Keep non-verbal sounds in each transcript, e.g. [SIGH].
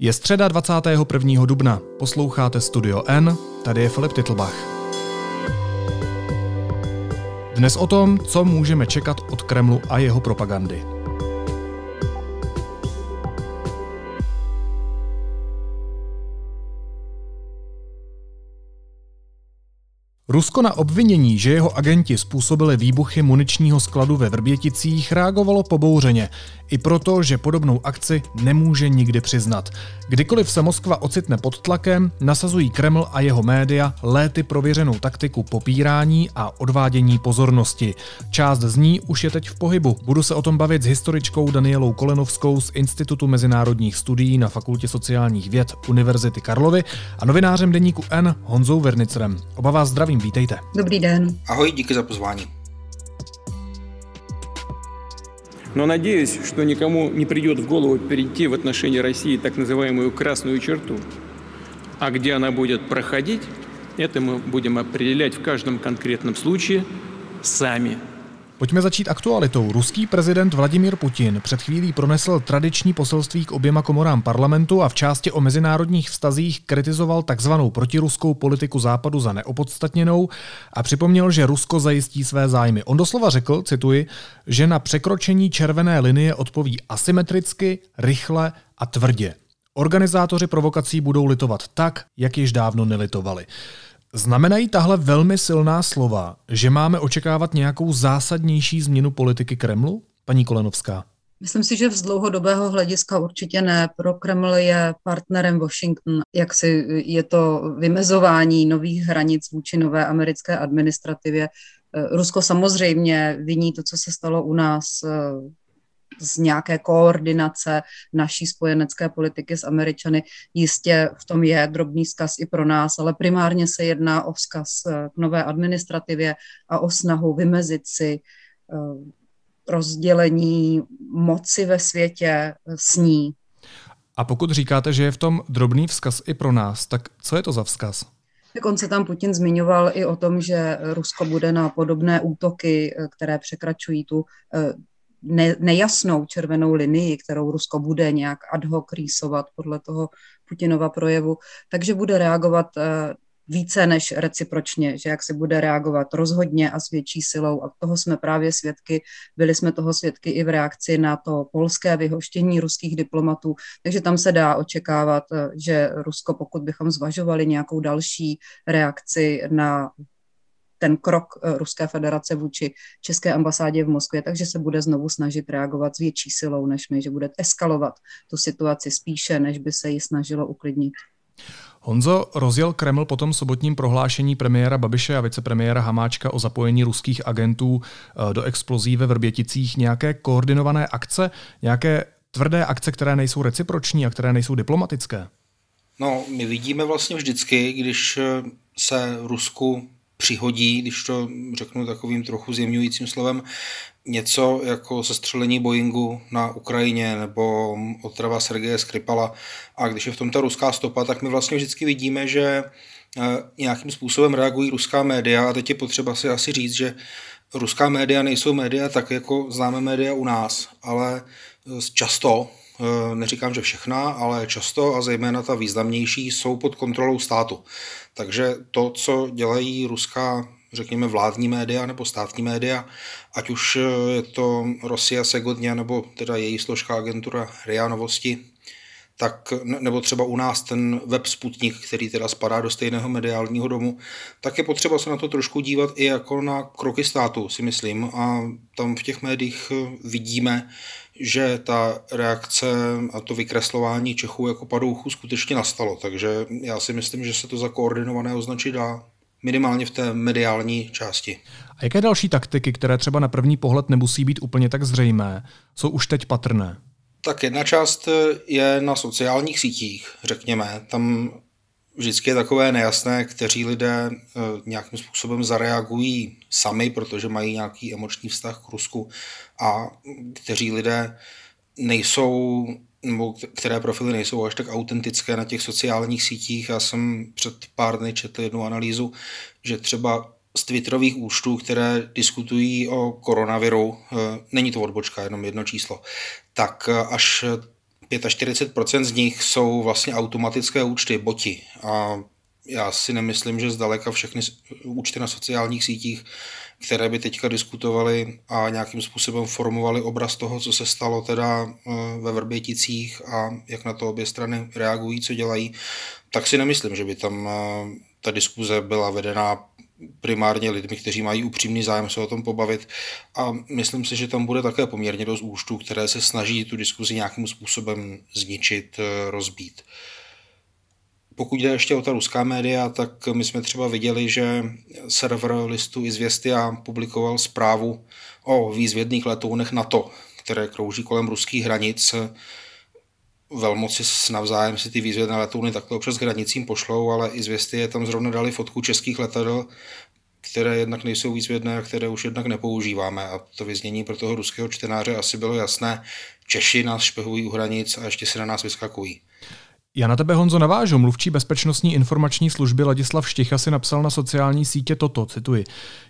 Je středa 21. dubna. Posloucháte Studio N, tady je Filip Titlbach. Dnes o tom, co můžeme čekat od Kremlu a jeho propagandy. Rusko na obvinění, že jeho agenti způsobili výbuchy muničního skladu ve Vrběticích, reagovalo pobouřeně. I proto, že podobnou akci nemůže nikdy přiznat. Kdykoliv se Moskva ocitne pod tlakem, nasazují Kreml a jeho média léty prověřenou taktiku popírání a odvádění pozornosti. Část z ní už je teď v pohybu. Budu se o tom bavit s historičkou Danielou Kolenovskou z Institutu mezinárodních studií na Fakultě sociálních věd Univerzity Karlovy a novinářem deníku N Honzou Vernicerem. Oba vás zdravím Prosím, vítejte. Dobrý den. Ahoj, díky za pozvání. Но надеюсь, что никому не придет в голову перейти в отношении России так называемую красную черту, а где она будет проходить, это мы будем определять в каждом конкретном случае сами. Pojďme začít aktualitou. Ruský prezident Vladimír Putin před chvílí pronesl tradiční poselství k oběma komorám parlamentu a v části o mezinárodních vztazích kritizoval takzvanou protiruskou politiku západu za neopodstatněnou a připomněl, že Rusko zajistí své zájmy. On doslova řekl, cituji, že na překročení červené linie odpoví asymetricky, rychle a tvrdě. Organizátoři provokací budou litovat tak, jak již dávno nelitovali. Znamenají tahle velmi silná slova, že máme očekávat nějakou zásadnější změnu politiky Kremlu? Paní Kolenovská. Myslím si, že z dlouhodobého hlediska určitě ne. Pro Kreml je partnerem Washington, jak si je to vymezování nových hranic vůči nové americké administrativě. Rusko samozřejmě viní to, co se stalo u nás z nějaké koordinace naší spojenecké politiky s Američany. Jistě v tom je drobný vzkaz i pro nás, ale primárně se jedná o vzkaz k nové administrativě a o snahu vymezit si eh, rozdělení moci ve světě s ní. A pokud říkáte, že je v tom drobný vzkaz i pro nás, tak co je to za vzkaz? Tak on se tam Putin zmiňoval i o tom, že Rusko bude na podobné útoky, eh, které překračují tu eh, ne, nejasnou červenou linii, kterou Rusko bude nějak ad hoc rýsovat podle toho Putinova projevu, takže bude reagovat eh, více než recipročně, že jak se bude reagovat rozhodně a s větší silou. A toho jsme právě svědky, byli jsme toho svědky i v reakci na to polské vyhoštění ruských diplomatů, takže tam se dá očekávat, eh, že Rusko, pokud bychom zvažovali nějakou další reakci na ten krok eh, Ruské federace vůči České ambasádě v Moskvě, takže se bude znovu snažit reagovat s větší silou než my, že bude eskalovat tu situaci spíše, než by se ji snažilo uklidnit. Honzo, rozjel Kreml po tom sobotním prohlášení premiéra Babiše a vicepremiéra Hamáčka o zapojení ruských agentů eh, do explozí ve Vrběticích nějaké koordinované akce, nějaké tvrdé akce, které nejsou reciproční a které nejsou diplomatické? No, my vidíme vlastně vždycky, když eh, se Rusku přihodí, když to řeknu takovým trochu zjemňujícím slovem, něco jako sestřelení Boeingu na Ukrajině nebo otrava Sergeje Skripala. A když je v tom ta ruská stopa, tak my vlastně vždycky vidíme, že eh, nějakým způsobem reagují ruská média a teď je potřeba si asi říct, že ruská média nejsou média tak, jako známe média u nás, ale eh, často Eh, neříkám, že všechna, ale často a zejména ta významnější jsou pod kontrolou státu. Takže to, co dělají ruská řekněme vládní média nebo státní média, ať už je to Rosia Segodně nebo teda její složka agentura RIA Novosti, tak, nebo třeba u nás ten web Sputnik, který teda spadá do stejného mediálního domu, tak je potřeba se na to trošku dívat i jako na kroky státu, si myslím. A tam v těch médiích vidíme, že ta reakce a to vykreslování Čechů jako padouchů skutečně nastalo. Takže já si myslím, že se to za koordinované označit dá minimálně v té mediální části. A jaké další taktiky, které třeba na první pohled nemusí být úplně tak zřejmé, jsou už teď patrné? Tak jedna část je na sociálních sítích, řekněme. Tam vždycky je takové nejasné, kteří lidé eh, nějakým způsobem zareagují sami, protože mají nějaký emoční vztah k Rusku a kteří lidé nejsou nebo které profily nejsou až tak autentické na těch sociálních sítích. Já jsem před pár dny četl jednu analýzu, že třeba z Twitterových účtů, které diskutují o koronaviru, eh, není to odbočka, jenom jedno číslo, tak eh, až 45% z nich jsou vlastně automatické účty, boti. A já si nemyslím, že zdaleka všechny účty na sociálních sítích, které by teďka diskutovali a nějakým způsobem formovali obraz toho, co se stalo teda eh, ve Vrběticích a jak na to obě strany reagují, co dělají, tak si nemyslím, že by tam ta diskuze byla vedená primárně lidmi, kteří mají upřímný zájem se o tom pobavit a myslím si, že tam bude také poměrně dost účtů, které se snaží tu diskuzi nějakým způsobem zničit, eh, rozbít. Pokud jde ještě o ta ruská média, tak my jsme třeba viděli, že server listu Izvěstia publikoval zprávu o výzvědných letounech NATO, které krouží kolem ruských hranic. Velmoci navzájem si ty výzvědné letouny takhle občas k hranicím pošlou, ale Izvěstie tam zrovna dali fotku českých letadel, které jednak nejsou výzvědné a které už jednak nepoužíváme. A to vyznění pro toho ruského čtenáře asi bylo jasné. Češi nás špehují u hranic a ještě se na nás vyskakují. Já na tebe, Honzo, navážu. Mluvčí bezpečnostní informační služby Ladislav Šticha si napsal na sociální sítě toto, cituji.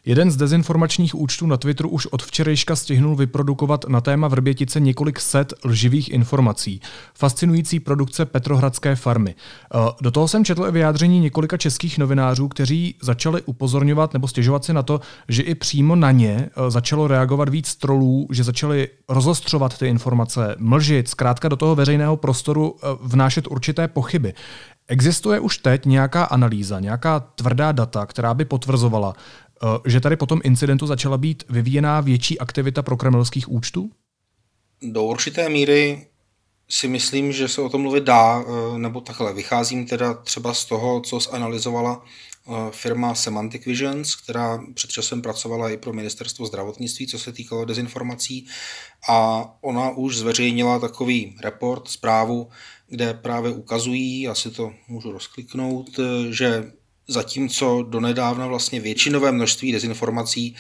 Jeden z dezinformačních účtů na Twitteru už od včerejška stihnul vyprodukovat na téma Vrbětice několik set lživých informací. Fascinující produkce Petrohradské farmy. Eh, do toho jsem četl i vyjádření několika českých novinářů, kteří začali upozorňovat nebo stěžovat si na to, že i přímo na ně eh, začalo reagovat víc trolů, že začali rozostřovat ty informace, mlžit, zkrátka do toho veřejného prostoru eh, vnášet určité pochyby. Existuje už teď nějaká analýza, nějaká tvrdá data, která by potvrzovala, Eh, že tady po tom incidentu začala být vyvíjená větší aktivita pro kremelských účtů? Do určité míry si myslím, že se o tom mluvit dá, eh, nebo takhle. Vycházím teda třeba z toho, co zanalizovala eh, firma Semantic Visions, která před časem pracovala i pro ministerstvo zdravotnictví, co se týkalo dezinformací. A ona už zveřejnila takový report, zprávu, kde právě ukazují, asi to můžu rozkliknout, že zatímco donedávna vlastně většinové množství dezinformací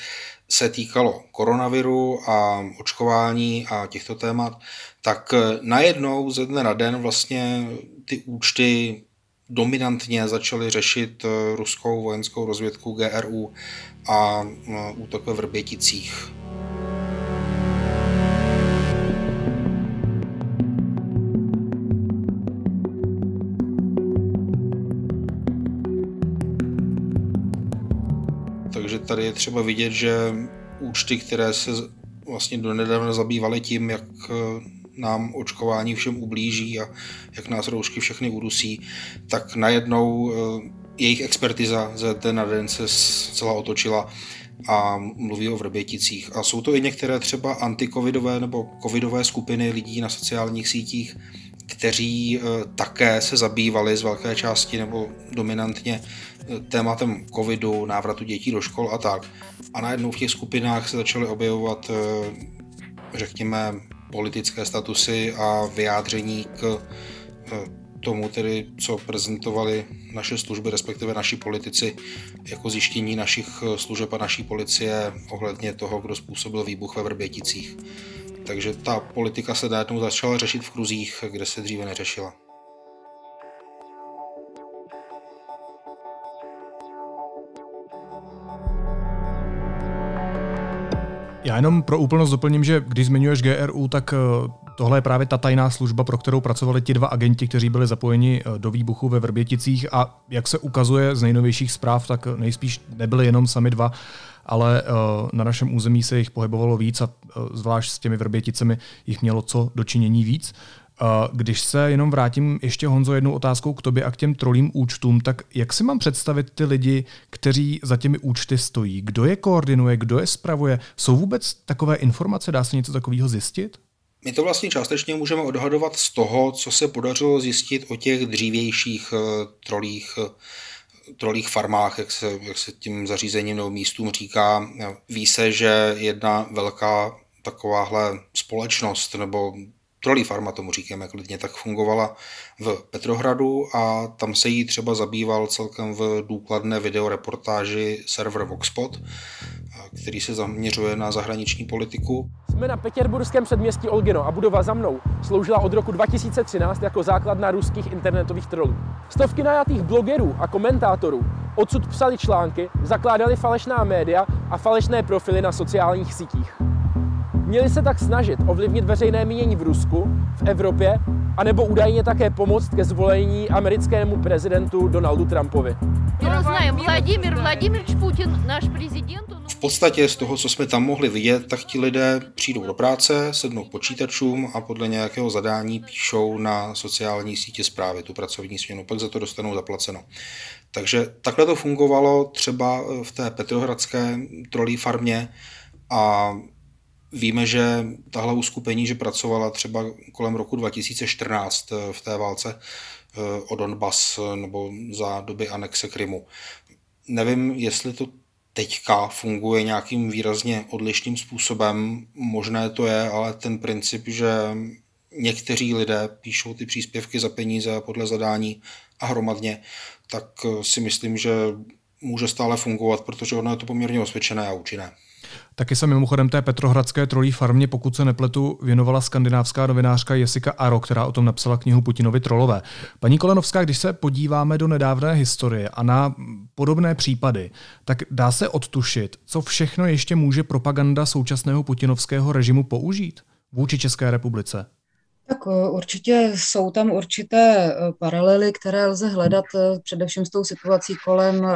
se týkalo koronaviru a očkování a těchto témat, tak najednou ze dne na den vlastně ty účty dominantně začaly řešit ruskou vojenskou rozvědku GRU a útok ve Vrběticích. Tady je třeba vidět, že účty, které se vlastně donedávna zabývaly tím, jak eh, nám očkování všem ublíží a jak nás roušky všechny udusí, tak najednou eh, jejich expertiza ze den na den se celá otočila a mluví o vrběticích. A jsou to i některé třeba antikovidové nebo covidové skupiny lidí na sociálních sítích, kteří eh, také se zabývali z velké části nebo dominantně eh, tématem covidu, návratu dětí do škol a tak. A najednou v těch skupinách se začaly objevovat, eh, řekněme, politické statusy a vyjádření k tomu tedy, co prezentovali naše služby, respektive naši politici, jako zjištění našich služeb a naší policie ohledně toho, kdo způsobil výbuch ve Vrběticích. Takže ta politika se najednou začala řešit v kruzích, kde se dříve neřešila. Já jenom pro úplnost doplním, že když zmiňuješ GRU, tak eh, tohle je právě ta tajná služba, pro kterou pracovali ti dva agenti, kteří byli zapojeni eh, do výbuchu ve Vrběticích a jak se ukazuje z nejnovějších zpráv, tak nejspíš nebyli jenom sami dva, ale uh, na našem území se jich pohybovalo víc a uh, zvlášť s těmi vrběticemi jich mělo co dočinění víc. Uh, když se jenom vrátím ještě Honzo jednou otázkou k tobě a k těm trolím účtům, tak jak si mám představit ty lidi, kteří za těmi účty stojí? Kdo je koordinuje, kdo je spravuje? Jsou vůbec takové informace? Dá se něco takového zjistit? My to vlastně částečně můžeme odhadovat z toho, co se podařilo zjistit o těch dřívějších trolích trolích farmách, jak se, jak se tím zařízením nebo místům říká. Ví se, že jedna velká takováhle společnost nebo trolí farma tomu říkáme klidně, tak fungovala v Petrohradu a tam se jí třeba zabýval celkem v důkladné videoreportáži server Voxpot, který se zaměřuje na zahraniční politiku. Jsme na petěrburském předměstí Olgino a budova za mnou sloužila od roku 2013 jako základna ruských internetových trolů. Stovky najatých blogerů a komentátorů odsud psali články, zakládali falešná média a falešné profily na sociálních sítích. Měli se tak snažit ovlivnit veřejné mínění v Rusku, v Evropě anebo údajně také pomoct ke zvolení americkému prezidentu Donaldu Trumpovi. Vladimir Vladimirovич Putin, náš prezident. V podstatě z toho, co jsme tam mohli vidět, tak ti lidé přijdou do práce, sednou k počítačům a podle nějakého zadání píšou na sociální sítě zprávy tu pracovní směnu, pak za to dostanou zaplaceno. Takže takhle to fungovalo třeba v té petrohradské trolí farmě a Víme, že tahle uskupení, že pracovala třeba kolem roku 2014 eh, v té válce o Donbas eh, nebo za doby anexe Krymu. Nevím, jestli to teďka funguje nějakým výrazně odlišným způsobem. Možné to je, ale ten princip, že někteří lidé píšou ty příspěvky za peníze podle zadání a hromadně, tak si myslím, že může stále fungovat, protože ono je to poměrně osvědčené a účinné. Taky se mimochodem té Petrohradské trolí farmě, pokud se nepletu, věnovala skandinávská novinářka Jessica Aro, která o tom napsala knihu Putinovi trolové. Paní Kolenovská, když se podíváme do nedávné historie a na podobné případy, tak dá se odtušit, co všechno ještě může propaganda současného putinovského režimu použít vůči České republice? Tak eh, určitě jsou tam určité eh, paralely, které lze hledat eh, především s tou situací kolem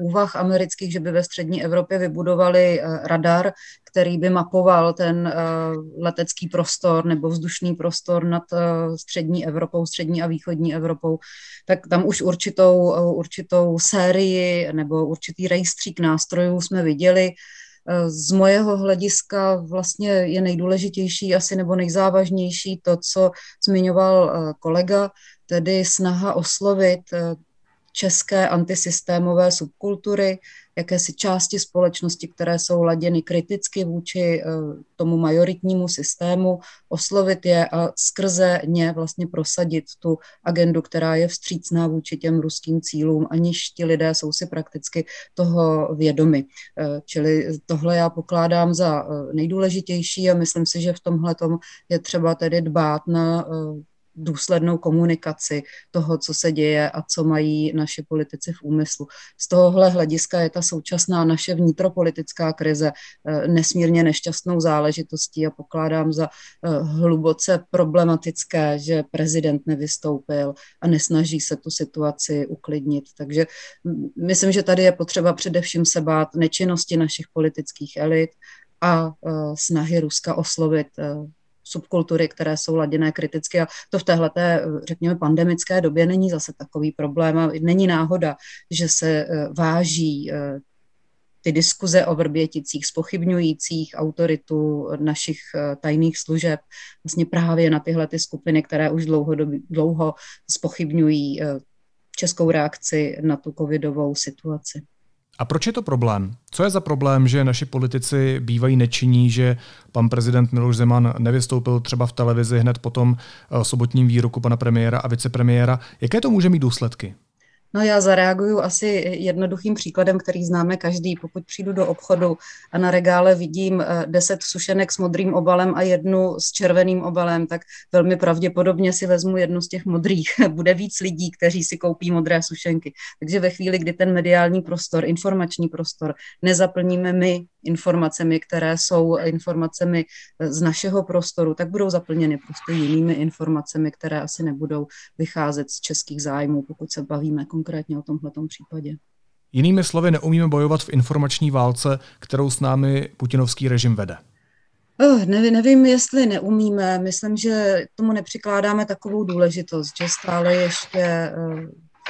úvah amerických, že by ve střední Evropě vybudovali radar, který by mapoval ten letecký prostor nebo vzdušný prostor nad střední Evropou, střední a východní Evropou, tak tam už určitou, určitou sérii nebo určitý rejstřík nástrojů jsme viděli, z mojeho hlediska vlastně je nejdůležitější asi nebo nejzávažnější to, co zmiňoval eh, kolega, tedy snaha oslovit eh, české antisystémové subkultury, jakési části společnosti, které jsou laděny kriticky vůči eh, tomu majoritnímu systému, oslovit je a skrze ně vlastně prosadit tu agendu, která je vstřícná vůči těm ruským cílům, aniž ti lidé jsou si prakticky toho vědomi. Eh, čili tohle já pokládám za eh, nejdůležitější a myslím si, že v tomhle je třeba tedy dbát na důslednou komunikaci toho, co se děje a co mají naši politici v úmyslu. Z tohohle hlediska je ta současná naše vnitropolitická krize eh, nesmírně nešťastnou záležitostí a pokládám za eh, hluboce problematické, že prezident nevystoupil a nesnaží se tu situaci uklidnit. Takže myslím, že tady je potřeba především se bát nečinnosti našich politických elit a eh, snahy Ruska oslovit subkultury, které jsou laděné kriticky a to v téhle, řekněme, pandemické době není zase takový problém a není náhoda, že se eh, váží eh, ty diskuze o Vrběticích, spochybňujících autoritu našich eh, tajných služeb, vlastně právě na tyhle ty skupiny, které už dlouho, dlouho spochybňují českou reakci na tu covidovou situaci. A proč je to problém? Co je za problém, že naši politici bývají nečinní, že pan prezident Miloš Zeman nevystoupil třeba v televizi hned po tom eh, sobotním výroku pana premiéra a vicepremiéra? Jaké to může mít důsledky? No já zareaguju asi jednoduchým příkladem, který známe každý. Pokud přijdu do obchodu a na regále vidím eh, deset sušenek s modrým obalem a jednu s červeným obalem, tak velmi pravděpodobně si vezmu jednu z těch modrých. [LAUGHS] Bude víc lidí, kteří si koupí modré sušenky. Takže ve chvíli, kdy ten mediální prostor, informační prostor nezaplníme my informacemi, které jsou informacemi z našeho prostoru, tak budou zaplněny prostě jinými informacemi, které asi nebudou vycházet z českých zájmů, pokud se bavíme konkrétně o tomhle případě. Jinými slovy, neumíme bojovat v informační válce, kterou s námi putinovský režim vede. Oh, nevím, nevím, jestli neumíme. Myslím, že tomu nepřikládáme takovou důležitost, že stále ještě uh,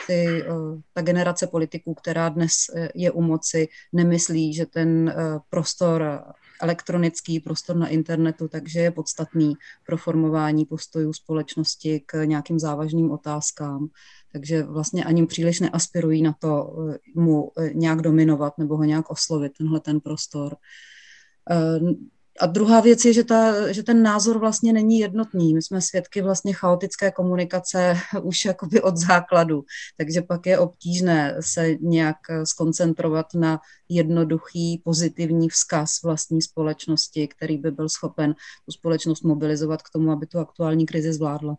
ty, uh, ta generace politiků, která dnes uh, je u moci, nemyslí, že ten prostor elektronický prostor na internetu, takže je podstatný pro formování postojů společnosti k nějakým závažným otázkám takže vlastně ani příliš neaspirují na to eh, mu eh, nějak dominovat nebo ho nějak oslovit, tenhle ten prostor. Eh, a druhá věc je, že, ta, že ten názor vlastně není jednotný. My jsme svědky vlastně chaotické komunikace [LAUGHS] už jakoby od základu, takže pak je obtížné se nějak skoncentrovat na jednoduchý pozitivní vzkaz vlastní společnosti, který by byl schopen tu společnost mobilizovat k tomu, aby tu aktuální krizi zvládla.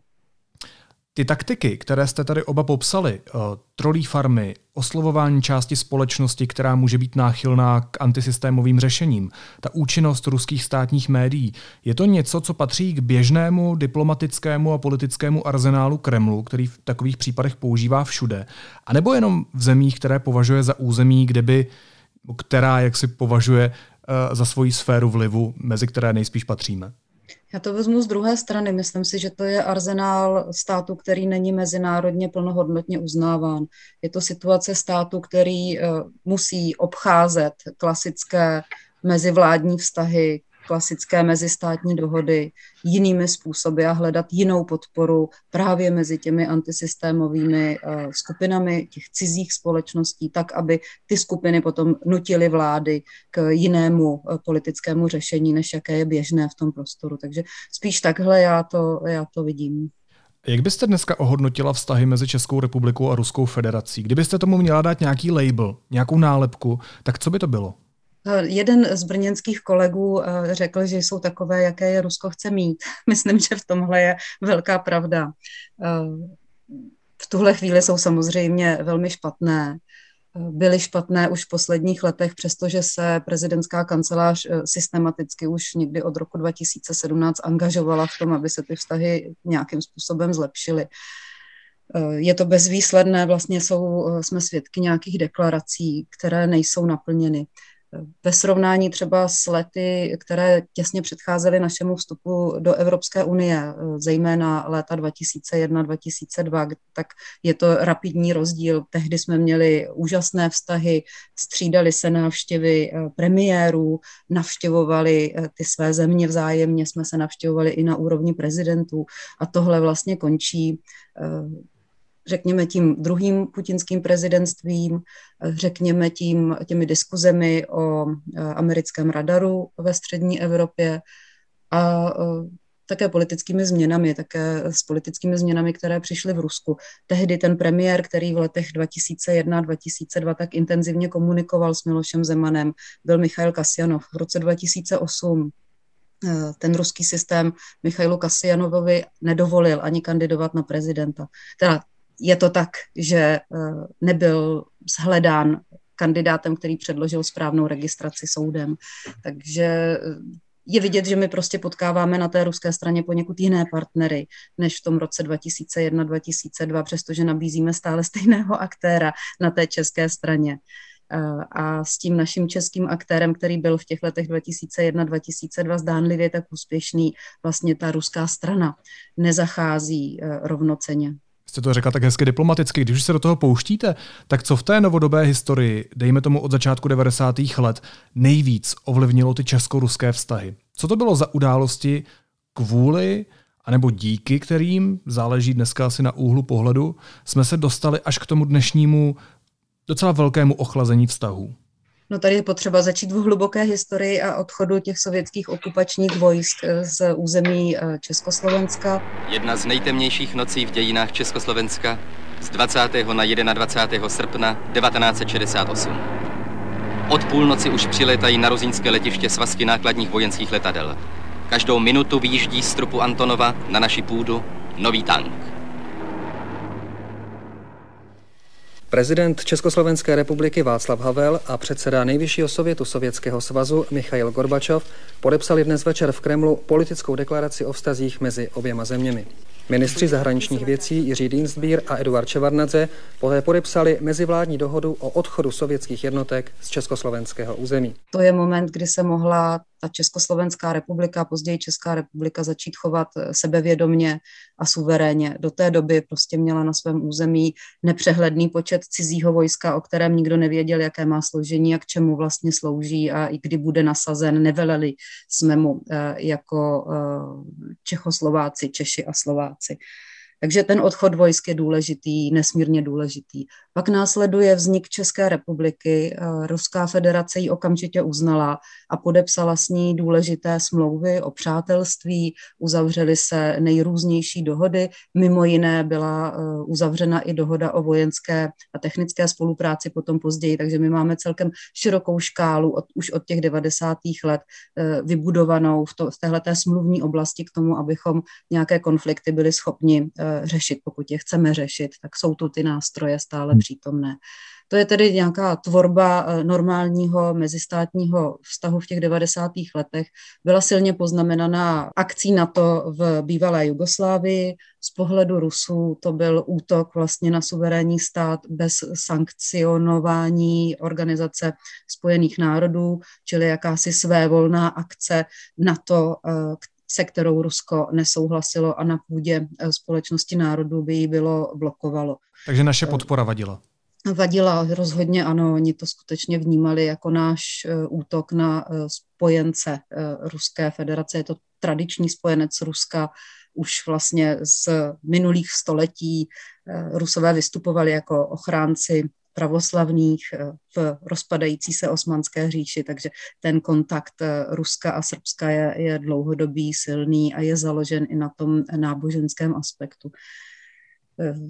Ty taktiky, které jste tady oba popsali, uh, trolí farmy, oslovování části společnosti, která může být náchylná k antisystémovým řešením, ta účinnost ruských státních médií, je to něco, co patří k běžnému diplomatickému a politickému arzenálu Kremlu, který v takových případech používá všude, a nebo jenom v zemích, které považuje za území, kde by, která jak si považuje uh, za svoji sféru vlivu, mezi které nejspíš patříme? Já to vezmu z druhé strany. Myslím si, že to je arzenál státu, který není mezinárodně plnohodnotně uznáván. Je to situace státu, který uh, musí obcházet klasické mezivládní vztahy, klasické mezistátní dohody jinými způsoby a hledat jinou podporu právě mezi těmi antisystémovými uh, skupinami těch cizích společností, tak, aby ty skupiny potom nutily vlády k jinému uh, politickému řešení, než jaké je běžné v tom prostoru. Takže spíš takhle já to, já to vidím. Jak byste dneska ohodnotila vztahy mezi Českou republikou a Ruskou federací? Kdybyste tomu měla dát nějaký label, nějakou nálepku, tak co by to bylo? Eh, jeden z brněnských kolegů eh, řekl, že jsou takové, jaké je Rusko chce mít. [LAUGHS] Myslím, že v tomhle je velká pravda. Eh, v tuhle chvíli jsou samozřejmě velmi špatné. Byly špatné už v posledních letech, přestože se prezidentská kancelář systematicky už někdy od roku 2017 angažovala v tom, aby se ty vztahy nějakým způsobem zlepšily. Je to bezvýsledné, vlastně jsou, jsme svědky nějakých deklarací, které nejsou naplněny ve srovnání třeba s lety, které těsně předcházely našemu vstupu do Evropské unie, zejména léta 2001-2002, tak je to rapidní rozdíl. Tehdy jsme měli úžasné vztahy, střídali se návštěvy eh, premiérů, navštěvovali eh, ty své země vzájemně, jsme se navštěvovali i na úrovni prezidentů a tohle vlastně končí eh, řekněme tím druhým putinským prezidentstvím, řekněme tím těmi diskuzemi o e, americkém radaru ve střední Evropě a e, také politickými změnami, také s politickými změnami, které přišly v Rusku. Tehdy ten premiér, který v letech 2001-2002 tak intenzivně komunikoval s Milošem Zemanem, byl Michail Kasjanov. V roce 2008 e, ten ruský systém Michailu Kasjanovovi nedovolil ani kandidovat na prezidenta. Teda je to tak, že eh, nebyl shledán kandidátem, který předložil správnou registraci soudem. Takže eh, je vidět, že my prostě potkáváme na té ruské straně poněkud jiné partnery než v tom roce 2001-2002, přestože nabízíme stále stejného aktéra na té české straně. Eh, a s tím naším českým aktérem, který byl v těch letech 2001-2002 zdánlivě tak úspěšný, vlastně ta ruská strana nezachází rovnoceně jste to řekla tak hezky diplomaticky, když se do toho pouštíte, tak co v té novodobé historii, dejme tomu od začátku 90. let, nejvíc ovlivnilo ty česko-ruské vztahy? Co to bylo za události kvůli anebo díky kterým, záleží dneska asi na úhlu pohledu, jsme se dostali až k tomu dnešnímu docela velkému ochlazení vztahů? No tady je potřeba začít v hluboké historii a odchodu těch sovětských okupačních vojsk eh, z území eh, Československa. Jedna z nejtemnějších nocí v dějinách Československa z 20. na 21. srpna 1968. Od půlnoci už přiletají na rozínské letiště svazky nákladních vojenských letadel. Každou minutu vyjíždí z trupu Antonova na naši půdu nový tank. Prezident Československé republiky Václav Havel a předseda nejvyššího sovětu Sovětského svazu Michail Gorbačov podepsali dnes večer v Kremlu politickou deklaraci o vztazích mezi oběma zeměmi. Ministři zahraničních věcí Jiří Dienstbier a Eduard Čevarnadze poté podepsali mezivládní dohodu o odchodu sovětských jednotek z československého území. To je moment, kdy se mohla ta Československá republika, později Česká republika začít chovat sebevědomně a suverénně. Do té doby prostě měla na svém území nepřehledný počet cizího vojska, o kterém nikdo nevěděl, jaké má složení a k čemu vlastně slouží a i kdy bude nasazen. Neveleli jsme mu eh, jako eh, Čechoslováci, Češi a Slováci. Takže ten odchod vojsk je důležitý, nesmírně důležitý. Pak následuje vznik České republiky. Eh, Ruská federace ji okamžitě uznala a podepsala s ní důležité smlouvy o přátelství, uzavřely se nejrůznější dohody. Mimo jiné byla eh, uzavřena i dohoda o vojenské a technické spolupráci potom později, takže my máme celkem širokou škálu od, už od těch 90. let eh, vybudovanou v, to, v téhleté smluvní oblasti k tomu, abychom nějaké konflikty byli schopni řešit, pokud je chceme řešit, tak jsou tu ty nástroje stále přítomné. To je tedy nějaká tvorba eh, normálního mezistátního vztahu v těch 90. letech. Byla silně poznamenaná akcí NATO v bývalé Jugoslávii. Z pohledu Rusů to byl útok vlastně na suverénní stát bez sankcionování Organizace spojených národů, čili jakási svévolná akce NATO, eh, se kterou Rusko nesouhlasilo a na půdě eh, společnosti národů by jí bylo blokovalo. Takže naše podpora vadila vadila. Rozhodně ano, oni to skutečně vnímali jako náš eh, útok na eh, spojence eh, Ruské federace. Je to tradiční spojenec Ruska už vlastně z minulých století. Rusové vystupovali jako ochránci pravoslavných v rozpadající se osmanské říši, takže ten kontakt Ruska a Srbska je, je dlouhodobý, silný a je založen i na tom náboženském aspektu.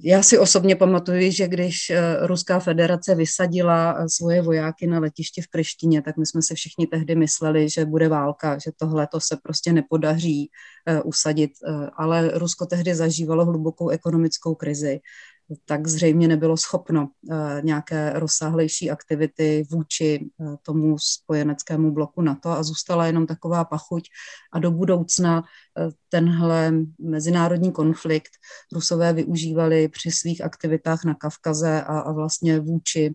Já si osobně pamatuju, že když eh, Ruská federace vysadila eh, svoje vojáky na letišti v Prištině, tak my jsme se všichni tehdy mysleli, že bude válka, že tohle to se prostě nepodaří eh, usadit. Ale Rusko tehdy zažívalo hlubokou ekonomickou krizi tak zřejmě nebylo schopno eh, nějaké rozsáhlejší aktivity vůči eh, tomu spojeneckému bloku NATO a zůstala jenom taková pachuť a do budoucna eh, tenhle mezinárodní konflikt Rusové využívali při svých aktivitách na Kavkaze a, a vlastně vůči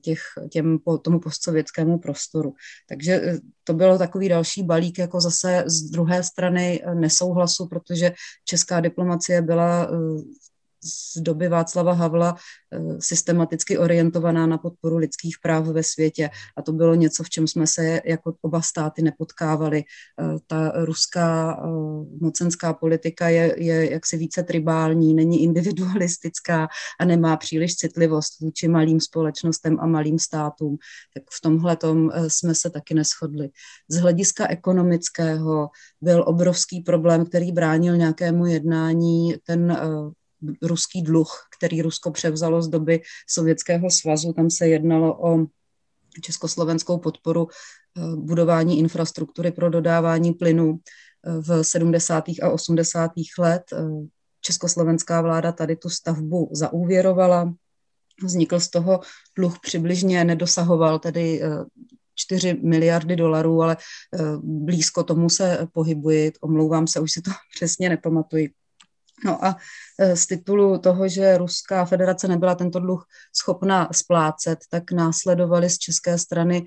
těch, těm, tomu postsovětskému prostoru. Takže to bylo takový další balík, jako zase z druhé strany nesouhlasu, protože česká diplomacie byla z doby Václava Havla eh, systematicky orientovaná na podporu lidských práv ve světě. A to bylo něco, v čem jsme se jako oba státy nepotkávali. Eh, ta ruská eh, mocenská politika je, je jaksi více tribální, není individualistická a nemá příliš citlivost vůči malým společnostem a malým státům. Tak v tomhle jsme se taky neschodli. Z hlediska ekonomického byl obrovský problém, který bránil nějakému jednání ten ruský dluh, který Rusko převzalo z doby Sovětského svazu. Tam se jednalo o československou podporu eh, budování infrastruktury pro dodávání plynu eh, v 70. a 80. let. Eh, československá vláda tady tu stavbu zaúvěrovala. Vznikl z toho dluh přibližně, nedosahoval tedy 4 miliardy dolarů, ale blízko tomu se pohybuji. Omlouvám se, už si to [LAUGHS] přesně nepamatuji. No a e, z titulu toho, že Ruská federace nebyla tento dluh schopna splácet, tak následovaly z české strany e,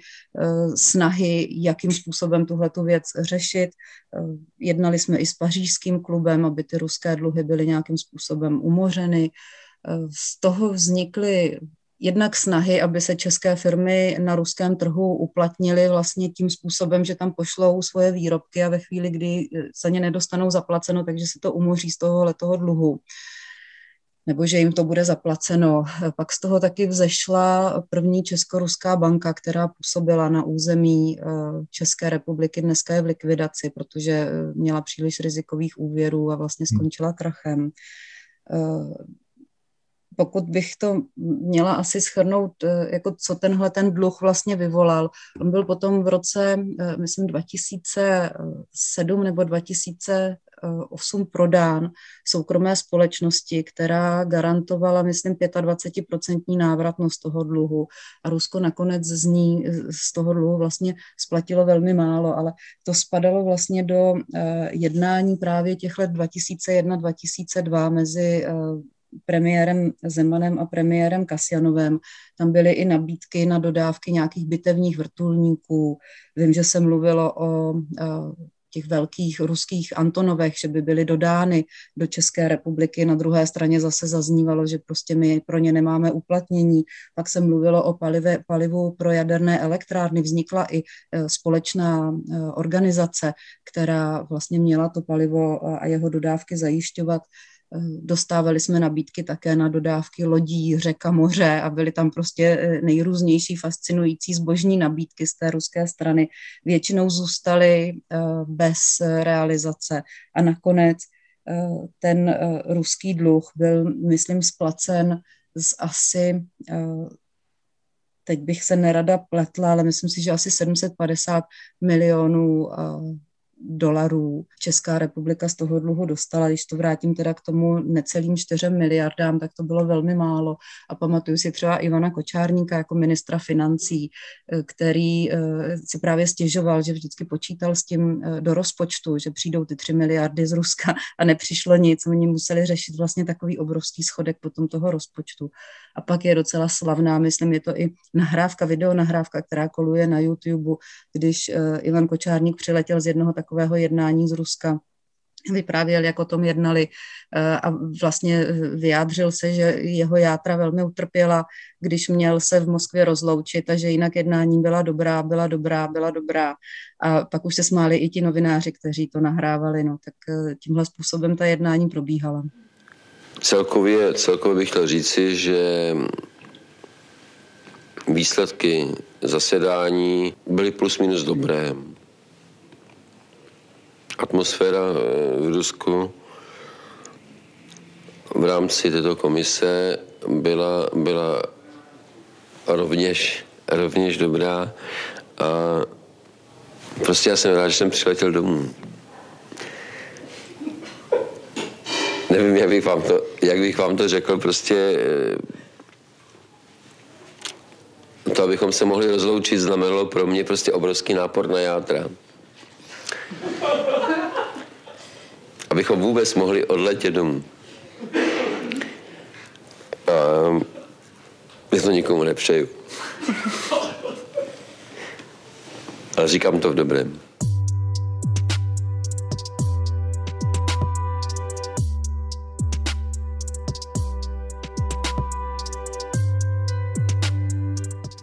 snahy, jakým způsobem tuhle věc řešit. E, jednali jsme i s pařížským klubem, aby ty ruské dluhy byly nějakým způsobem umořeny. Z toho vznikly jednak snahy, aby se české firmy na ruském trhu uplatnily vlastně tím způsobem, že tam pošlou svoje výrobky a ve chvíli, kdy za ně nedostanou zaplaceno, takže se to umoří z toho toho dluhu nebo že jim to bude zaplaceno. Pak z toho taky vzešla první česko-ruská banka, která působila na území eh, České republiky, dneska je v likvidaci, protože eh, měla příliš rizikových úvěrů a vlastně hmm. skončila krachem. Pokud bych to měla asi schrnout, eh, jako co tenhle ten dluh vlastně vyvolal. On byl potom v roce, eh, myslím, 2007 nebo 2008 prodán soukromé společnosti, která garantovala, myslím, 25% návratnost toho dluhu. A Rusko nakonec z ní, z toho dluhu vlastně splatilo velmi málo, ale to spadalo vlastně do eh, jednání právě těch let 2001-2002 mezi premiérem Zemanem a premiérem Kasjanovem. Tam byly i nabídky na dodávky nějakých bitevních vrtulníků. Vím, že se mluvilo o těch velkých ruských Antonovech, že by byly dodány do České republiky. Na druhé straně zase zaznívalo, že prostě my pro ně nemáme uplatnění. Pak se mluvilo o palive, palivu pro jaderné elektrárny. Vznikla i e, společná e, organizace, která vlastně měla to palivo a jeho dodávky zajišťovat. Dostávali jsme nabídky také na dodávky lodí, řeka, moře a byly tam prostě eh, nejrůznější fascinující zbožní nabídky z té ruské strany. Většinou zůstaly eh, bez realizace a nakonec eh, ten ruský dluh byl, myslím, splacen z asi teď bych se nerada pletla, ale myslím si, že asi 750 milionů dolarů Česká republika z toho dluhu dostala. Když to vrátím teda k tomu necelým čtyřem miliardám, tak to bylo velmi málo. A pamatuju si třeba Ivana Kočárníka jako ministra financí, eh, který eh, si právě stěžoval, že vždycky počítal s tím do rozpočtu, že přijdou ty tři miliardy z Ruska [LAUGHS] a nepřišlo nic. Oni museli řešit vlastně takový obrovský schodek potom toho rozpočtu. A pak je docela slavná, myslím, je to i nahrávka, video nahrávka, která koluje na YouTube, když Ivan Kočárník přiletěl z jednoho takového jednání z Ruska vyprávěl, jak o tom jednali eh, a vlastně vyjádřil se, že jeho játra velmi utrpěla, když měl se v Moskvě rozloučit a že jinak jednání byla dobrá, byla dobrá, byla dobrá. A pak už se smáli i ti novináři, kteří to nahrávali. No, tak eh, tímhle způsobem ta jednání probíhala. Celkově, celkově bych chtěl říci, že výsledky zasedání byly plus minus dobré atmosféra eh, v Rusku v rámci této komise byla, byla rovněž, rovněž dobrá a prostě já jsem rád, že jsem přiletěl domů. Nevím, jak bych vám to, jak bych vám to řekl, prostě eh, to, abychom se mohli rozloučit, znamenalo pro mě prostě obrovský nápor na játra. Abychom vůbec mohli odletět domů. A já to nikomu nepřeju. Ale říkám to v dobrém.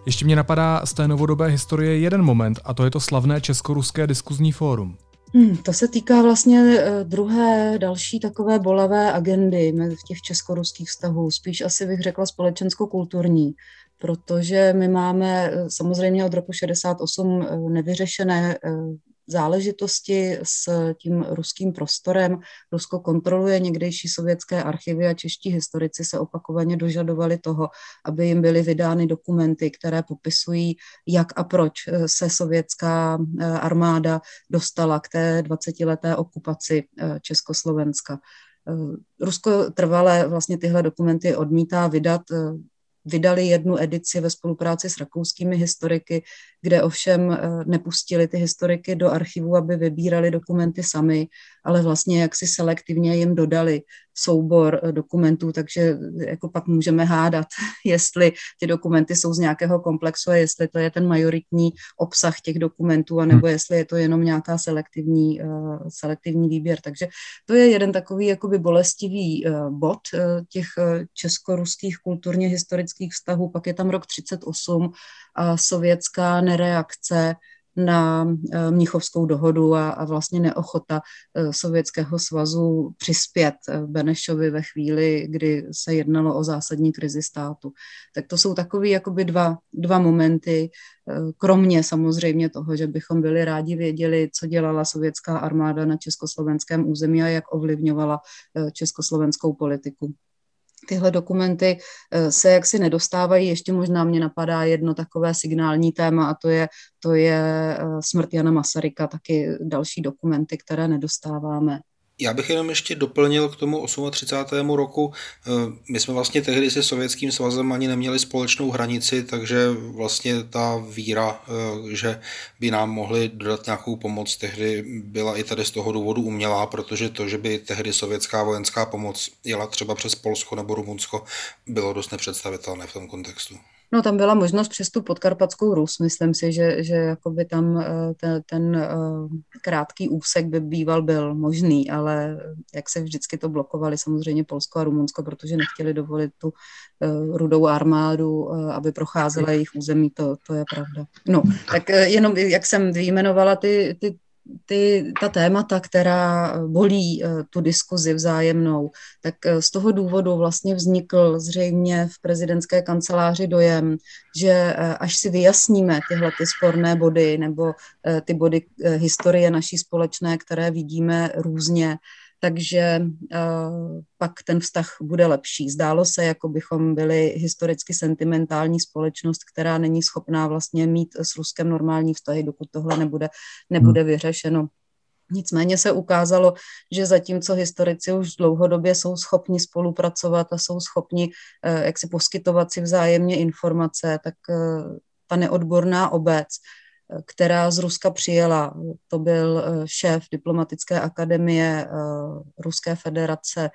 Ještě mě napadá z té novodobé historie jeden moment, a to je to slavné česko-ruské diskuzní fórum. Hmm, to se týká vlastně eh, druhé, další takové bolavé agendy v těch česko-ruských vztahů, spíš asi bych řekla společensko-kulturní, protože my máme eh, samozřejmě od roku 68 eh, nevyřešené záležitosti s tím ruským prostorem. Rusko kontroluje někdejší sovětské archivy a čeští historici se opakovaně dožadovali toho, aby jim byly vydány dokumenty, které popisují, jak a proč se sovětská eh, armáda dostala k té 20-leté okupaci eh, Československa. Eh, Rusko trvale vlastně tyhle dokumenty odmítá vydat vydali jednu edici ve spolupráci s rakouskými historiky, kde ovšem eh, nepustili ty historiky do archivu, aby vybírali dokumenty sami, ale vlastně jaksi selektivně jim dodali soubor eh, dokumentů, takže eh, jako pak můžeme hádat, [LAUGHS] jestli ty dokumenty jsou z nějakého komplexu a jestli to je ten majoritní obsah těch dokumentů, anebo hmm. jestli je to jenom nějaká selektivní, selektivní výběr. Takže to je jeden takový jakoby bolestivý bod těch česko-ruských kulturně historických vztahů. Pak je tam rok 38 a sovětská nereakce na eh, Mnichovskou dohodu a, a vlastně neochota eh, Sovětského svazu přispět eh, Benešovi ve chvíli, kdy se jednalo o zásadní krizi státu. Tak to jsou takové jakoby dva, dva momenty, kromě samozřejmě toho, že bychom byli rádi věděli, co dělala sovětská armáda na československém území a jak ovlivňovala československou politiku tyhle dokumenty eh, se jaksi nedostávají. Ještě možná mě napadá jedno takové signální téma a to je, to je eh, smrt Jana Masaryka, taky další dokumenty, které nedostáváme. Já bych jenom ještě doplnil k tomu 38. roku. Eh, my jsme vlastně tehdy se Sovětským svazem ani neměli společnou hranici, takže vlastně ta víra, eh, že by nám mohli dodat nějakou pomoc, tehdy byla i tady z toho důvodu umělá, protože to, že by tehdy sovětská vojenská pomoc jela třeba přes Polsko nebo Rumunsko, bylo dost nepředstavitelné v tom kontextu. No tam byla možnost přes tu podkarpatskou Rus, myslím si, že, že jakoby tam eh, ten, ten eh, krátký úsek by býval byl možný, ale jak se vždycky to blokovali samozřejmě Polsko a Rumunsko, protože nechtěli dovolit tu rudou armádu, aby procházela jejich území, to, to je pravda. No, tak jenom jak jsem vyjmenovala ty, ty ty, ta témata, která bolí eh, tu diskuzi vzájemnou, tak eh, z toho důvodu vlastně vznikl zřejmě v prezidentské kanceláři dojem, že eh, až si vyjasníme tyhle ty sporné body nebo ty body historie naší společné, které vidíme různě, takže uh, pak ten vztah bude lepší. Zdálo se, jako bychom byli historicky sentimentální společnost, která není schopná vlastně mít s Ruskem normální vztahy, dokud tohle nebude, nebude hmm. vyřešeno. Nicméně se ukázalo, že zatímco historici už dlouhodobě jsou schopni spolupracovat a jsou schopni eh, jak si poskytovat si vzájemně informace, tak eh, ta neodborná obec, která z Ruska přijela, to byl šéf diplomatické akademie Ruské federace,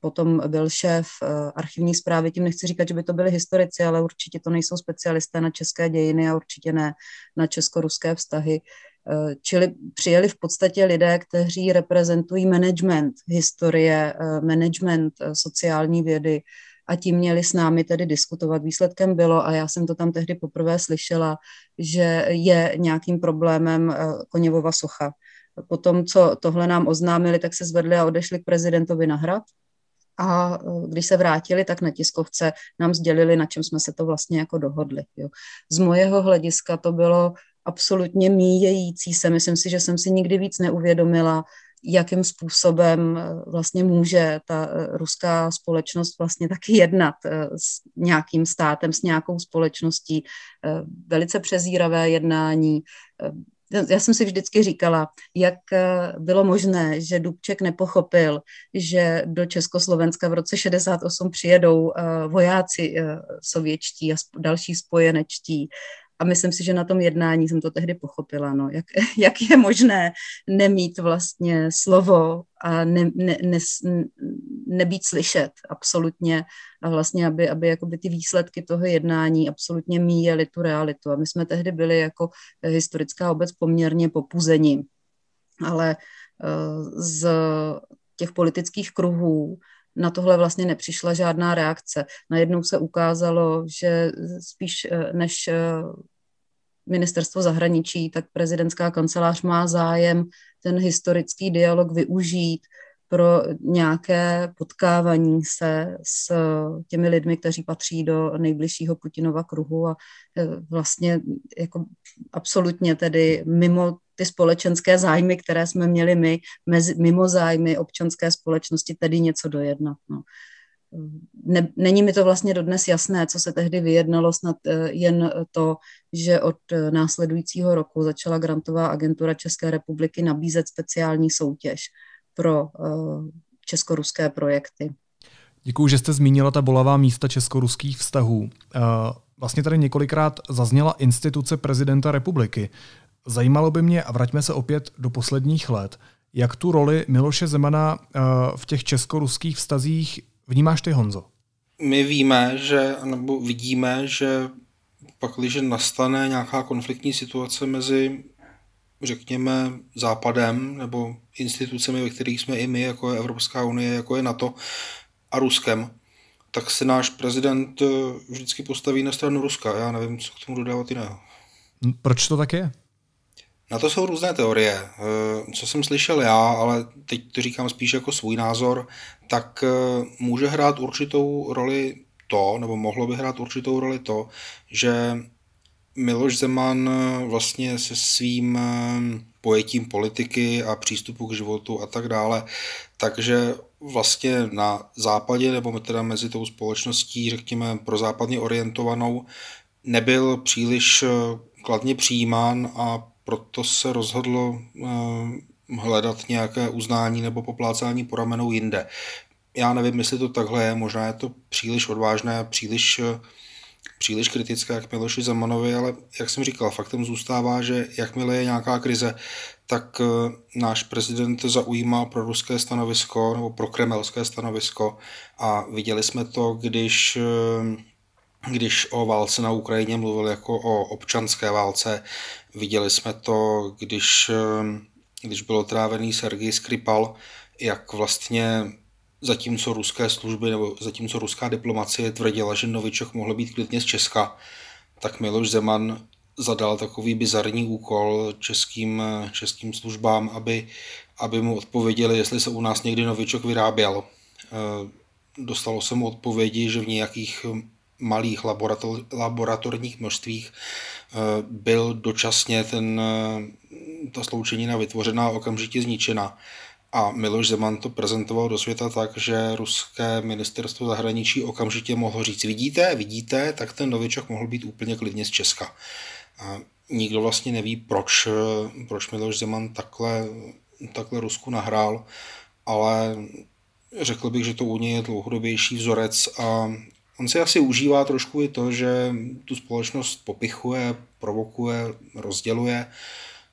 potom byl šéf archivní zprávy, tím nechci říkat, že by to byli historici, ale určitě to nejsou specialisté na české dějiny a určitě ne na česko-ruské vztahy, Eh, čili přijeli v podstatě lidé, kteří reprezentují management historie, eh, management eh, sociální vědy a tím měli s námi tedy diskutovat. Výsledkem bylo, a já jsem to tam tehdy poprvé slyšela, že je nějakým problémem Koněvova socha. Potom, co tohle nám oznámili, tak se zvedli a odešli k prezidentovi na hrad. A když se vrátili, tak na tiskovce nám sdělili, na čem jsme se to vlastně jako dohodli. Jo. Z mojeho hlediska to bylo absolutně míjející se. Myslím si, že jsem si nikdy víc neuvědomila, jakým způsobem eh, vlastně může ta eh, ruská společnost vlastně taky jednat eh, s nějakým státem, s nějakou společností. Velice přezíravé jednání. Já jsem si vždycky říkala, jak bylo možné, že Dubček nepochopil, že do Československa v roce 68 přijedou vojáci sovětští a další spojenečtí a myslím si, že na tom jednání jsem to tehdy pochopila, no, jak, [LAUGHS] jak je možné nemít vlastně slovo a ne, ne, ne, nebýt slyšet absolutně a vlastně, aby, aby jakoby ty výsledky toho jednání absolutně míjely tu realitu. A my jsme tehdy byli jako historická obec poměrně popuzení, ale uh, z těch politických kruhů na tohle vlastně nepřišla žádná reakce. Najednou se ukázalo, že spíš eh, než eh, ministerstvo zahraničí, tak prezidentská kancelář má zájem ten historický dialog využít pro nějaké potkávání se s těmi lidmi, kteří patří do nejbližšího Putinova kruhu a eh, vlastně jako absolutně tedy mimo ty společenské zájmy, které jsme měli my, mezi, mimo zájmy občanské společnosti, tedy něco dojednat. No ne, není mi to vlastně dodnes jasné, co se tehdy vyjednalo, snad eh, jen to, že od eh, následujícího roku začala grantová agentura České republiky nabízet speciální soutěž pro eh, česko-ruské projekty. Děkuji, že jste zmínila ta bolavá místa česko-ruských vztahů. Vlastně tady několikrát zazněla instituce prezidenta republiky. Zajímalo by mě, a vraťme se opět do posledních let, jak tu roli Miloše Zemana v těch česko-ruských vztazích Vnímáš ty, Honzo? My víme, že, nebo vidíme, že pak, když nastane nějaká konfliktní situace mezi, řekněme, Západem nebo institucemi, ve kterých jsme i my, jako je Evropská unie, jako je NATO a Ruskem, tak se náš prezident eh, vždycky postaví na stranu Ruska. Já nevím, co k tomu dodávat jiného. Proč to tak je? Na to jsou různé teorie. Eh, co jsem slyšel já, ale teď to říkám spíš jako svůj názor, tak eh, může hrát určitou roli to, nebo mohlo by hrát určitou roli to, že Miloš Zeman eh, vlastně se svým pojetím politiky a přístupu k životu a tak dále, takže vlastně na západě, nebo teda mezi tou společností, řekněme, pro západně orientovanou, nebyl příliš kladně přijímán a proto se rozhodlo eh, hledat nějaké uznání nebo poplácání po ramenou jinde. Já nevím, jestli to takhle je, možná je to příliš odvážné, příliš, eh, příliš kritické k Miloši Zemanovi, ale jak jsem říkal, faktem zůstává, že jakmile je nějaká krize, tak eh, náš prezident zaujímá pro ruské stanovisko nebo pro kremelské stanovisko a viděli jsme to, když když o válce na Ukrajině mluvil jako o občanské válce. Viděli jsme to, když, když byl otrávený Sergej Skripal, jak vlastně zatímco ruské služby nebo zatímco ruská diplomacie tvrdila, že Novičok mohl být klidně z Česka, tak Miloš Zeman zadal takový bizarní úkol českým, českým službám, aby, aby mu odpověděli, jestli se u nás někdy Novičok vyráběl. Dostalo se mu odpovědi, že v nějakých malých laborator, laboratorních množstvích eh, byl dočasně ten, eh, ta sloučenina vytvořená a okamžitě zničena. A Miloš Zeman to prezentoval do světa tak, že ruské ministerstvo zahraničí okamžitě mohlo říct, vidíte, vidíte, tak ten novičok mohl být úplně klidně z Česka. A nikdo vlastně neví, proč, proč Miloš Zeman takhle takhle Rusku nahrál, ale řekl bych, že to u něj je dlouhodobější vzorec a on si asi užívá trošku i to, že tu společnost popichuje, provokuje, rozděluje.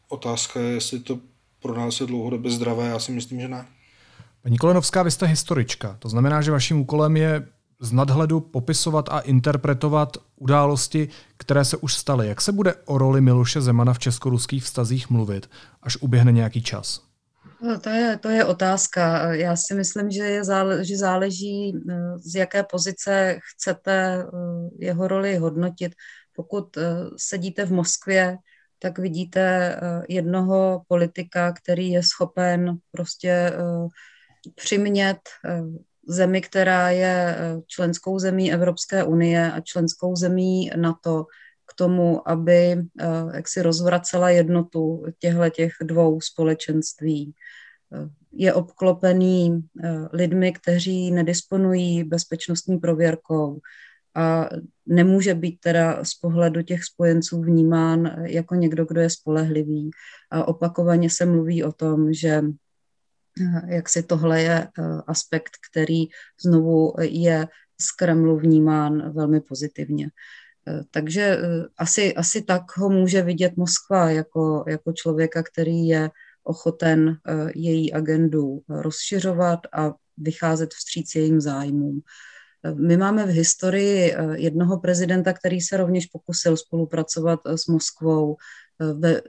Otázka je, jestli to pro nás je dlouhodobě zdravé, já si myslím, že ne. Paní Kolenovská, vy jste historička. To znamená, že vaším úkolem je z nadhledu popisovat a interpretovat události, které se už staly. Jak se bude o roli Miloše Zemana v česko-ruských vztazích mluvit, až uběhne nějaký čas? No, to, je, to je otázka. Já si myslím, že, je zále, že záleží, eh, z jaké pozice chcete eh, jeho roli hodnotit. Pokud eh, sedíte v Moskvě, tak vidíte jednoho politika, který je schopen prostě přimět zemi, která je členskou zemí Evropské unie a členskou zemí NATO, k tomu, aby eh, jak si rozvracela jednotu těchto těch dvou společenství. Eh, je obklopený eh, lidmi, kteří nedisponují bezpečnostní prověrkou a nemůže být teda z pohledu těch spojenců vnímán jako někdo, kdo je spolehlivý. A opakovaně se mluví o tom, že jak si tohle je aspekt, který znovu je z Kremlu vnímán velmi pozitivně. Eh, takže eh, asi, asi tak ho může vidět Moskva jako, jako člověka, který je ochoten eh, její agendu rozšiřovat a vycházet vstříc jejím zájmům. My máme v historii jednoho prezidenta, který se rovněž pokusil spolupracovat s Moskvou ve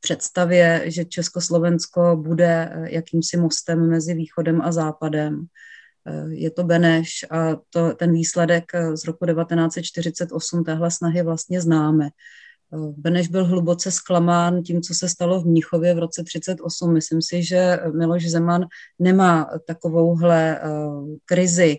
představě, že Československo bude jakýmsi mostem mezi východem a západem. Eh, je to Beneš a to, ten výsledek eh, z roku 1948 téhle snahy vlastně známe. Eh, Beneš byl hluboce zklamán tím, co se stalo v Mnichově v roce 1938. Myslím si, že Miloš Zeman nemá takovouhle krizi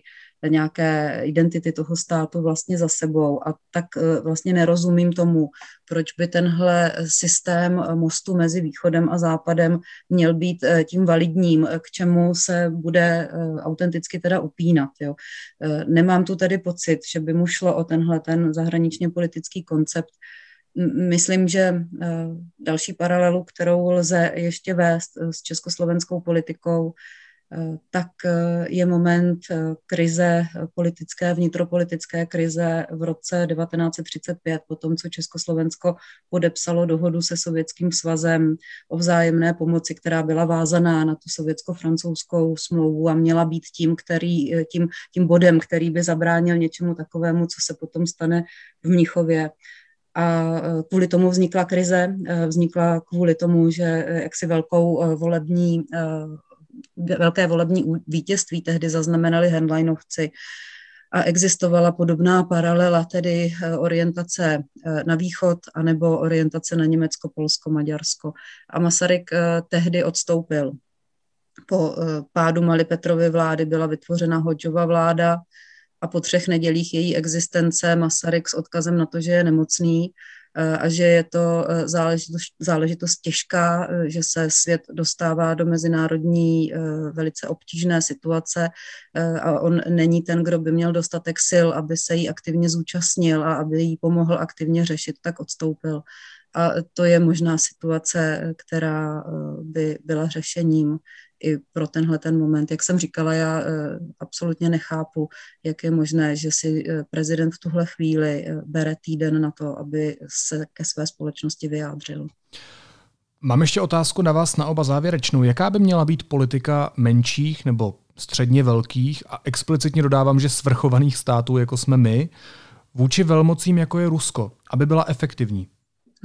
nějaké identity toho státu vlastně za sebou. A tak eh, vlastně nerozumím tomu, proč by tenhle systém mostu mezi východem a západem měl být eh, tím validním, k čemu se bude eh, autenticky teda upínat. Jo. Nemám tu tedy pocit, že by mu šlo o tenhle ten zahraničně politický koncept, Myslím, že další paralelu, kterou lze ještě vést s československou politikou, Eh, tak eh, je moment eh, krize politické, vnitropolitické krize v roce 1935, po tom, co Československo podepsalo dohodu se Sovětským svazem o vzájemné pomoci, která byla vázaná na tu sovětsko-francouzskou smlouvu a měla být tím, který, tím, tím bodem, který by zabránil něčemu takovému, co se potom stane v Mnichově a kvůli tomu vznikla krize, vznikla kvůli tomu, že jaksi velkou volební velké volební vítězství tehdy zaznamenali Handlineovci a existovala podobná paralela, tedy orientace na východ anebo orientace na Německo, Polsko, Maďarsko. A Masaryk eh, tehdy odstoupil. Po pádu Mali Petrovy vlády byla vytvořena Hodžova vláda a po třech nedělích její existence Masaryk s odkazem na to, že je nemocný, Eh, a že je to eh, záležitost, záležitost těžká, eh, že se svět dostává do mezinárodní velice obtížné situace a on není ten, kdo by měl dostatek sil, aby se jí aktivně zúčastnil a aby jí pomohl aktivně řešit, tak odstoupil. A to je možná situace, která by byla řešením i pro tenhle ten moment. Jak jsem říkala, já eh, absolutně nechápu, jak je možné, že si eh, prezident v tuhle chvíli eh, bere týden na to, aby se ke své společnosti vyjádřil. Mám ještě otázku na vás na oba závěrečnou. Jaká by měla být politika menších nebo středně velkých a explicitně dodávám, že svrchovaných států, jako jsme my, vůči velmocím, jako je Rusko, aby byla efektivní?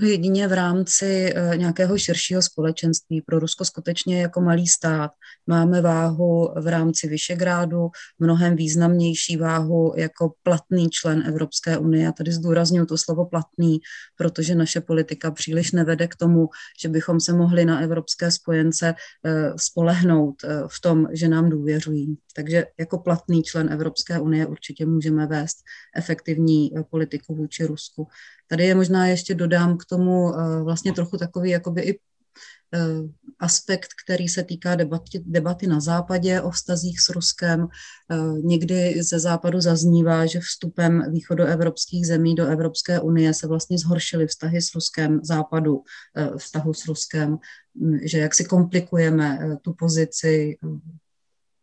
Jedině v rámci eh, nějakého širšího společenství. Pro Rusko skutečně jako malý stát máme váhu v rámci Vyšegrádu, mnohem významnější váhu jako platný člen Evropské unie. A tady zdůraznuju to slovo platný, protože naše politika příliš nevede k tomu, že bychom se mohli na evropské spojence eh, spolehnout eh, v tom, že nám důvěřují. Takže jako platný člen Evropské unie určitě můžeme vést efektivní politiku vůči Rusku. Tady je možná ještě dodám k tomu vlastně trochu takový jakoby i aspekt, který se týká debaty, debaty na západě o vztazích s Ruskem. Někdy ze západu zaznívá, že vstupem východoevropských zemí do Evropské unie se vlastně zhoršily vztahy s Ruskem, západu vztahu s Ruskem, že jak si komplikujeme tu pozici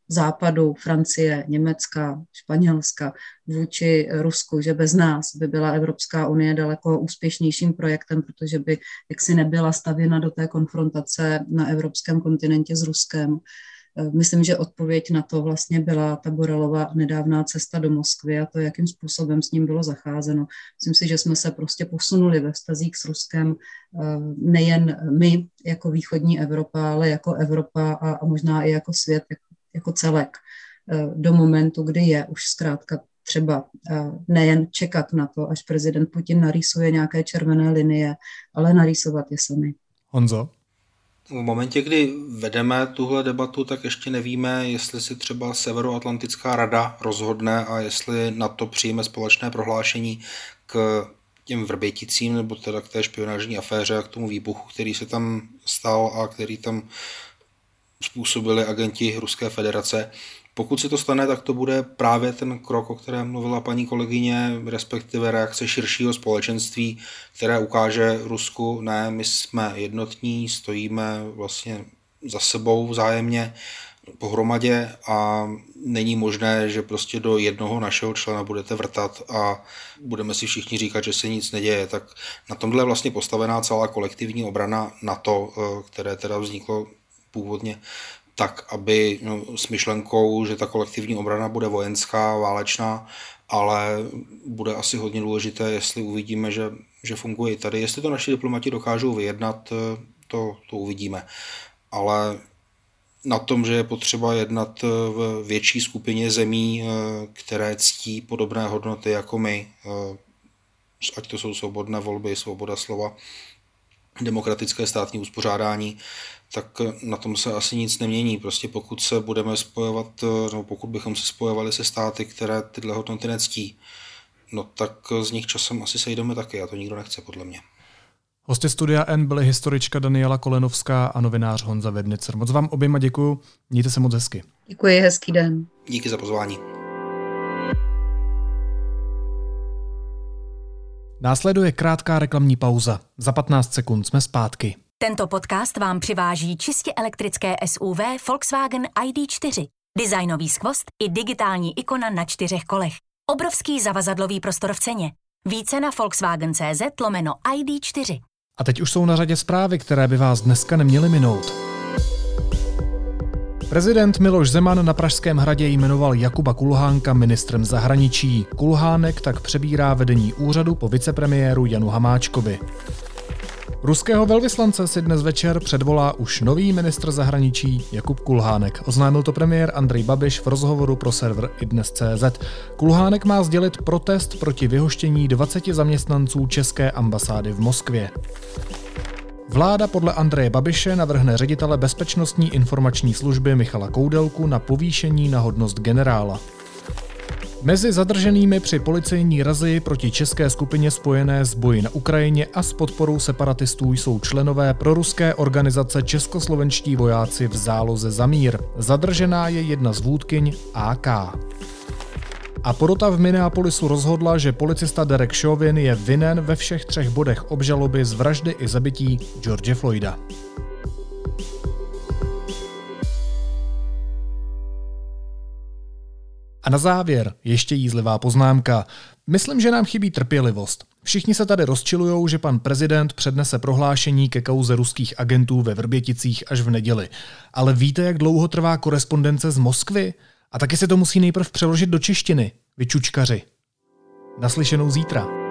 západu, Francie, Německa, Španělska vůči Rusku, že bez nás by byla Evropská unie daleko úspěšnějším projektem, protože by jaksi nebyla stavěna do té konfrontace na evropském kontinentě s Ruskem. Myslím, že odpověď na to vlastně byla ta Borelova nedávná cesta do Moskvy a to, jakým způsobem s ním bylo zacházeno. Myslím si, že jsme se prostě posunuli ve vztazích s Ruskem nejen my jako východní Evropa, ale jako Evropa a, a možná i jako svět, jako jako celek eh, do momentu, kdy je už zkrátka třeba eh, nejen čekat na to, až prezident Putin narýsuje nějaké červené linie, ale narýsovat je sami. Honzo? V momentě, kdy vedeme tuhle debatu, tak ještě nevíme, jestli si třeba Severoatlantická rada rozhodne a jestli na to přijme společné prohlášení k těm vrběticím, nebo teda k té špionážní aféře a k tomu výbuchu, který se tam stal a který tam způsobili agenti Ruské federace. Pokud se to stane, tak to bude právě ten krok, o kterém mluvila paní kolegyně, respektive reakce širšího společenství, které ukáže Rusku, ne, my jsme jednotní, stojíme vlastně za sebou vzájemně pohromadě a není možné, že prostě do jednoho našeho člena budete vrtat a budeme si všichni říkat, že se nic neděje. Tak na tomhle je vlastně postavená celá kolektivní obrana NATO, eh, které teda vzniklo původně tak, aby no, s myšlenkou, že ta kolektivní obrana bude vojenská, válečná, ale bude asi hodně důležité, jestli uvidíme, že, že funguje i tady. Jestli to naši diplomati dokážou vyjednat, to, to uvidíme. Ale na tom, že je potřeba jednat v větší skupině zemí, které ctí podobné hodnoty jako my, ať to jsou svobodné volby, svoboda slova, demokratické státní uspořádání, tak na tom se asi nic nemění. Prostě pokud se budeme spojovat, nebo pokud bychom se spojovali se státy, které tyhle hodnoty nectí, no tak z nich časem asi sejdeme taky a to nikdo nechce, podle mě. Hosty Studia N byly historička Daniela Kolenovská a novinář Honza Vednicer. Moc vám oběma děkuju, mějte se moc hezky. Děkuji, hezký den. Díky za pozvání. Následuje krátká reklamní pauza. Za 15 sekund jsme zpátky. Tento podcast vám přiváží čistě elektrické SUV Volkswagen ID4. Designový skvost i digitální ikona na čtyřech kolech. Obrovský zavazadlový prostor v ceně. Více na Volkswagen.cz lomeno ID4. A teď už jsou na řadě zprávy, které by vás dneska neměly minout. Prezident Miloš Zeman na Pražském hradě jmenoval Jakuba Kulhánka ministrem zahraničí. Kulhánek tak přebírá vedení úřadu po vicepremiéru Janu Hamáčkovi. Ruského velvyslance si dnes večer předvolá už nový ministr zahraničí Jakub Kulhánek. Oznámil to premiér Andrej Babiš v rozhovoru pro server idnes.cz. Kulhánek má sdělit protest proti vyhoštění 20 zaměstnanců České ambasády v Moskvě. Vláda podle Andreje Babiše navrhne ředitele Bezpečnostní informační služby Michala Koudelku na povýšení na hodnost generála. Mezi zadrženými při policejní razy proti české skupině spojené s boji na Ukrajině a s podporou separatistů jsou členové proruské organizace Českoslovenští vojáci v záloze Zamír. Zadržená je jedna z vůdkyň AK. A porota v Minneapolisu rozhodla, že policista Derek Chauvin je vinen ve všech třech bodech obžaloby z vraždy i zabití George Floyda. A na závěr ještě jízlivá poznámka. Myslím, že nám chybí trpělivost. Všichni se tady rozčilujou, že pan prezident přednese prohlášení ke kauze ruských agentů ve Vrběticích až v neděli. Ale víte, jak dlouho trvá korespondence z Moskvy? A taky se to musí nejprv přeložit do češtiny. Vyčučkaři. Naslyšenou zítra.